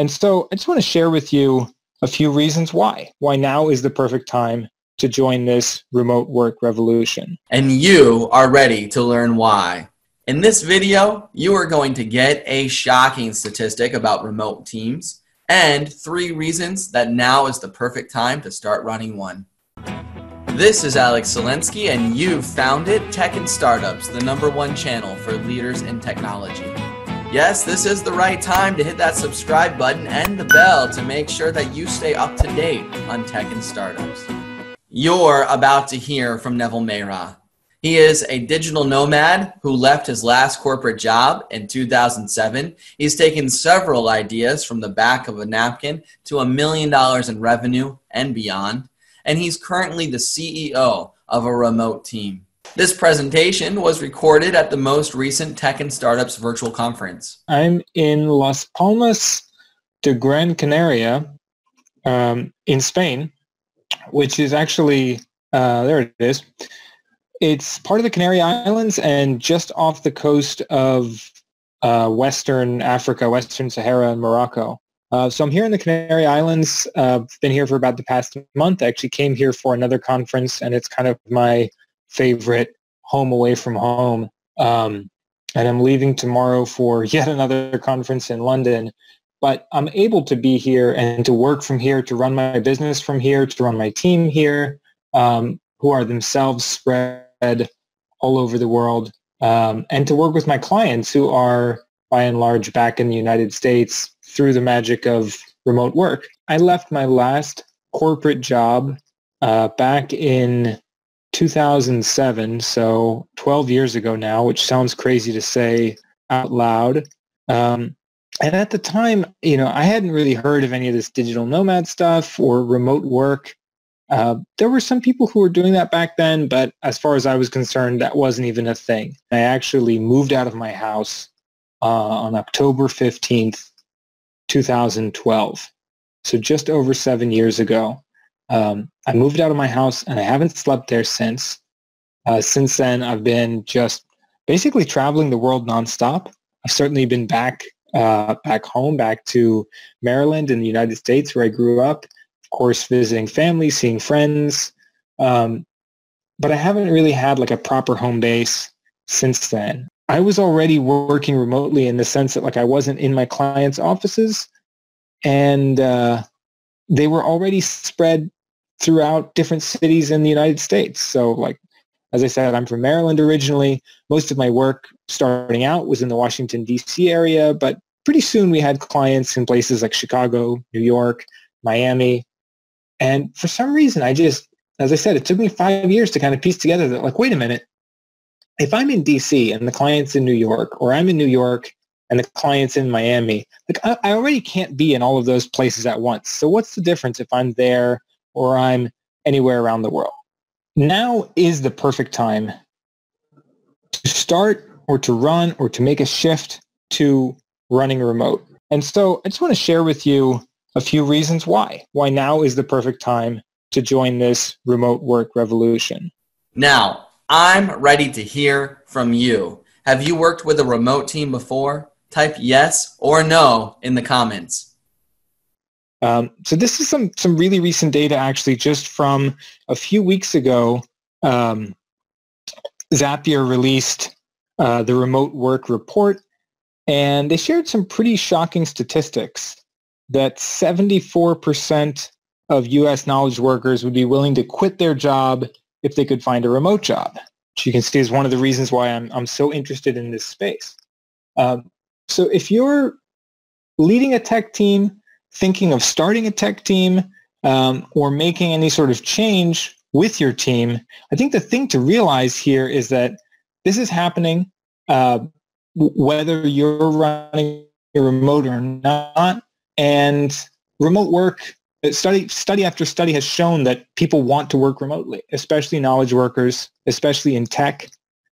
And so I just want to share with you a few reasons why. Why now is the perfect time to join this remote work revolution. And you are ready to learn why. In this video, you are going to get a shocking statistic about remote teams and three reasons that now is the perfect time to start running one. This is Alex Salinsky, and you've found it Tech and Startups, the number one channel for leaders in technology. Yes, this is the right time to hit that subscribe button and the bell to make sure that you stay up to date on tech and startups. You're about to hear from Neville Mehra. He is a digital nomad who left his last corporate job in 2007. He's taken several ideas from the back of a napkin to a million dollars in revenue and beyond. And he's currently the CEO of a remote team. This presentation was recorded at the most recent Tech and Startups virtual conference. I'm in Las Palmas de Gran Canaria um, in Spain, which is actually, uh, there it is. It's part of the Canary Islands and just off the coast of uh, Western Africa, Western Sahara and Morocco. Uh, so I'm here in the Canary Islands. Uh, been here for about the past month. I actually came here for another conference, and it's kind of my favorite home away from home. Um, and I'm leaving tomorrow for yet another conference in London. But I'm able to be here and to work from here, to run my business from here, to run my team here, um, who are themselves spread all over the world, um, and to work with my clients who are by and large back in the United States through the magic of remote work. I left my last corporate job uh, back in 2007, so 12 years ago now, which sounds crazy to say out loud. Um, and at the time, you know, I hadn't really heard of any of this digital nomad stuff or remote work. Uh, there were some people who were doing that back then, but as far as I was concerned, that wasn't even a thing. I actually moved out of my house uh, on October 15th, 2012. So just over seven years ago. Um, I moved out of my house and I haven't slept there since. Uh, since then, I've been just basically traveling the world nonstop. I've certainly been back uh, back home, back to Maryland in the United States where I grew up. Of course, visiting family, seeing friends. Um, but I haven't really had like a proper home base since then. I was already working remotely in the sense that like I wasn't in my clients' offices, and uh, they were already spread throughout different cities in the United States. So like, as I said, I'm from Maryland originally. Most of my work starting out was in the Washington, D.C. area, but pretty soon we had clients in places like Chicago, New York, Miami. And for some reason, I just, as I said, it took me five years to kind of piece together that like, wait a minute, if I'm in DC and the client's in New York, or I'm in New York and the client's in Miami, like I, I already can't be in all of those places at once. So what's the difference if I'm there or I'm anywhere around the world. Now is the perfect time to start or to run or to make a shift to running remote. And so I just want to share with you a few reasons why. Why now is the perfect time to join this remote work revolution. Now, I'm ready to hear from you. Have you worked with a remote team before? Type yes or no in the comments. Um, so this is some some really recent data, actually, just from a few weeks ago. Um, Zapier released uh, the remote work report, and they shared some pretty shocking statistics that 74% of U.S. knowledge workers would be willing to quit their job if they could find a remote job, which you can see is one of the reasons why I'm, I'm so interested in this space. Um, so if you're leading a tech team thinking of starting a tech team um, or making any sort of change with your team, I think the thing to realize here is that this is happening uh, whether you're running remote or not. And remote work, uh, study, study after study has shown that people want to work remotely, especially knowledge workers, especially in tech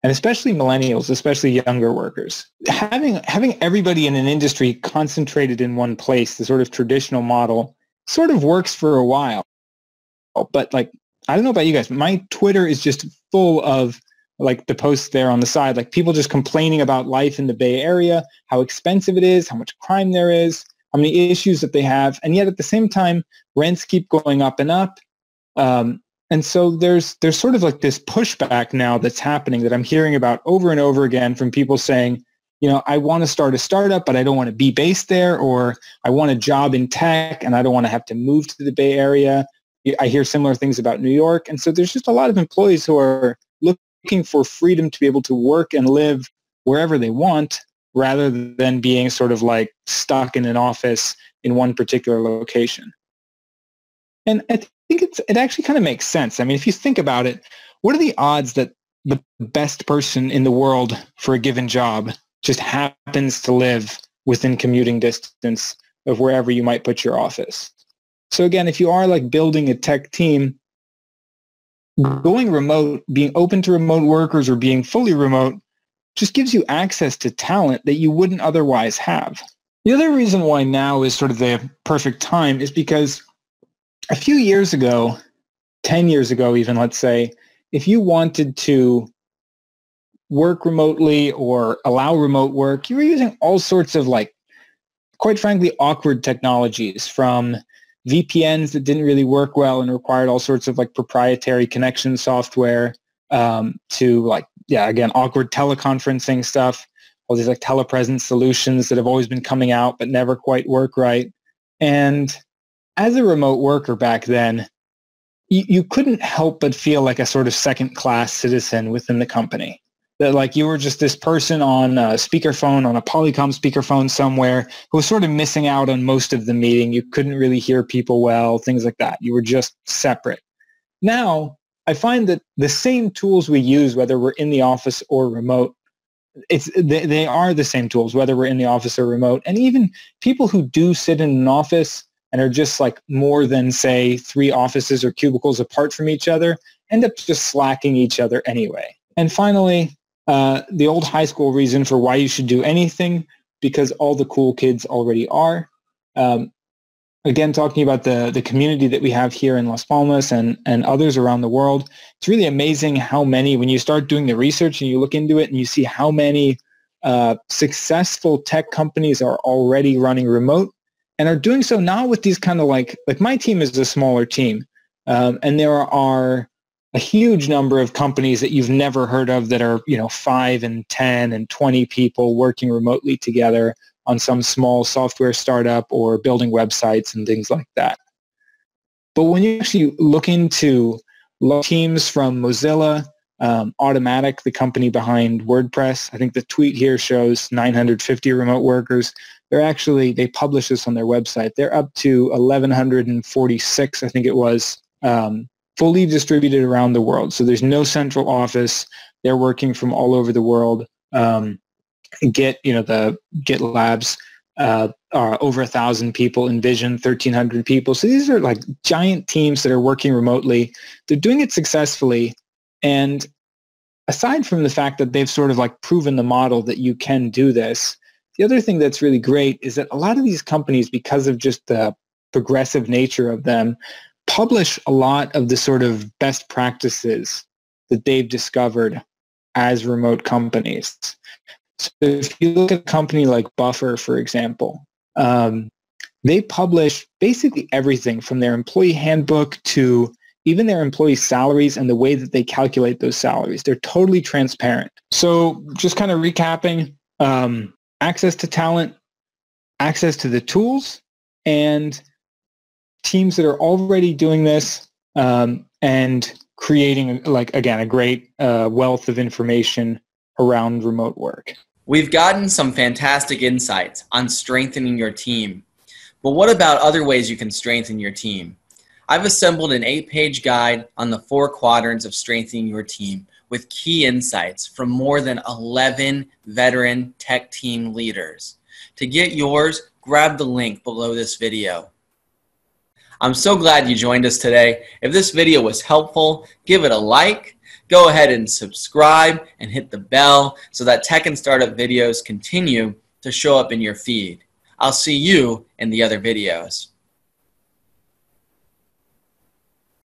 and especially millennials, especially younger workers. Having having everybody in an industry concentrated in one place, the sort of traditional model, sort of works for a while. But like, I don't know about you guys, but my Twitter is just full of like the posts there on the side, like people just complaining about life in the Bay Area, how expensive it is, how much crime there is, how many issues that they have, and yet at the same time, rents keep going up and up. Um, and so there's there's sort of like this pushback now that's happening that I'm hearing about over and over again from people saying, you know, I want to start a startup, but I don't want to be based there, or I want a job in tech and I don't want to have to move to the Bay Area. I hear similar things about New York. And so there's just a lot of employees who are looking for freedom to be able to work and live wherever they want rather than being sort of like stuck in an office in one particular location. And think it's, it actually kind of makes sense. I mean, if you think about it, what are the odds that the best person in the world for a given job just happens to live within commuting distance of wherever you might put your office? So again, if you are like building a tech team, going remote, being open to remote workers or being fully remote just gives you access to talent that you wouldn't otherwise have. The other reason why now is sort of the perfect time is because a few years ago, 10 years ago even, let's say, if you wanted to work remotely or allow remote work, you were using all sorts of like, quite frankly, awkward technologies from VPNs that didn't really work well and required all sorts of like proprietary connection software um, to like, yeah, again, awkward teleconferencing stuff, all these like telepresence solutions that have always been coming out but never quite work right. And as a remote worker back then, you, you couldn't help but feel like a sort of second class citizen within the company that like you were just this person on a speakerphone on a Polycom speakerphone somewhere who was sort of missing out on most of the meeting. You couldn't really hear people well, things like that. You were just separate. Now, I find that the same tools we use, whether we're in the office or remote, it's they, they are the same tools, whether we're in the office or remote. And even people who do sit in an office and are just like more than say three offices or cubicles apart from each other end up just slacking each other anyway. And finally, uh, the old high school reason for why you should do anything because all the cool kids already are. Um, again, talking about the, the community that we have here in Las Palmas and, and others around the world, it's really amazing how many, when you start doing the research and you look into it and you see how many uh, successful tech companies are already running remote and are doing so not with these kind of like, like my team is a smaller team. Um, and there are a huge number of companies that you've never heard of that are, you know, five and 10 and 20 people working remotely together on some small software startup or building websites and things like that. But when you actually look into teams from Mozilla, um, Automattic, the company behind WordPress, I think the tweet here shows 950 remote workers. They're actually, they publish this on their website. They're up to 1,146, I think it was, um, fully distributed around the world. So there's no central office. They're working from all over the world. Um, Git, you know, the Git labs uh, are over a thousand people. InVision, 1,300 people. So these are like giant teams that are working remotely. They're doing it successfully. And aside from the fact that they've sort of like proven the model that you can do this, the other thing that's really great is that a lot of these companies, because of just the progressive nature of them, publish a lot of the sort of best practices that they've discovered as remote companies. So if you look at a company like Buffer, for example, um, they publish basically everything from their employee handbook to even their employee salaries and the way that they calculate those salaries. They're totally transparent. So just kind of recapping, um, access to talent, access to the tools, and teams that are already doing this um, and creating like again a great uh, wealth of information around remote work. We've gotten some fantastic insights on strengthening your team. But what about other ways you can strengthen your team? I've assembled an eight-page guide on the four quadrants of strengthening your team with key insights from more than 11 veteran tech team leaders. To get yours, grab the link below this video. I'm so glad you joined us today. If this video was helpful, give it a like. Go ahead and subscribe and hit the bell so that tech and startup videos continue to show up in your feed. I'll see you in the other videos.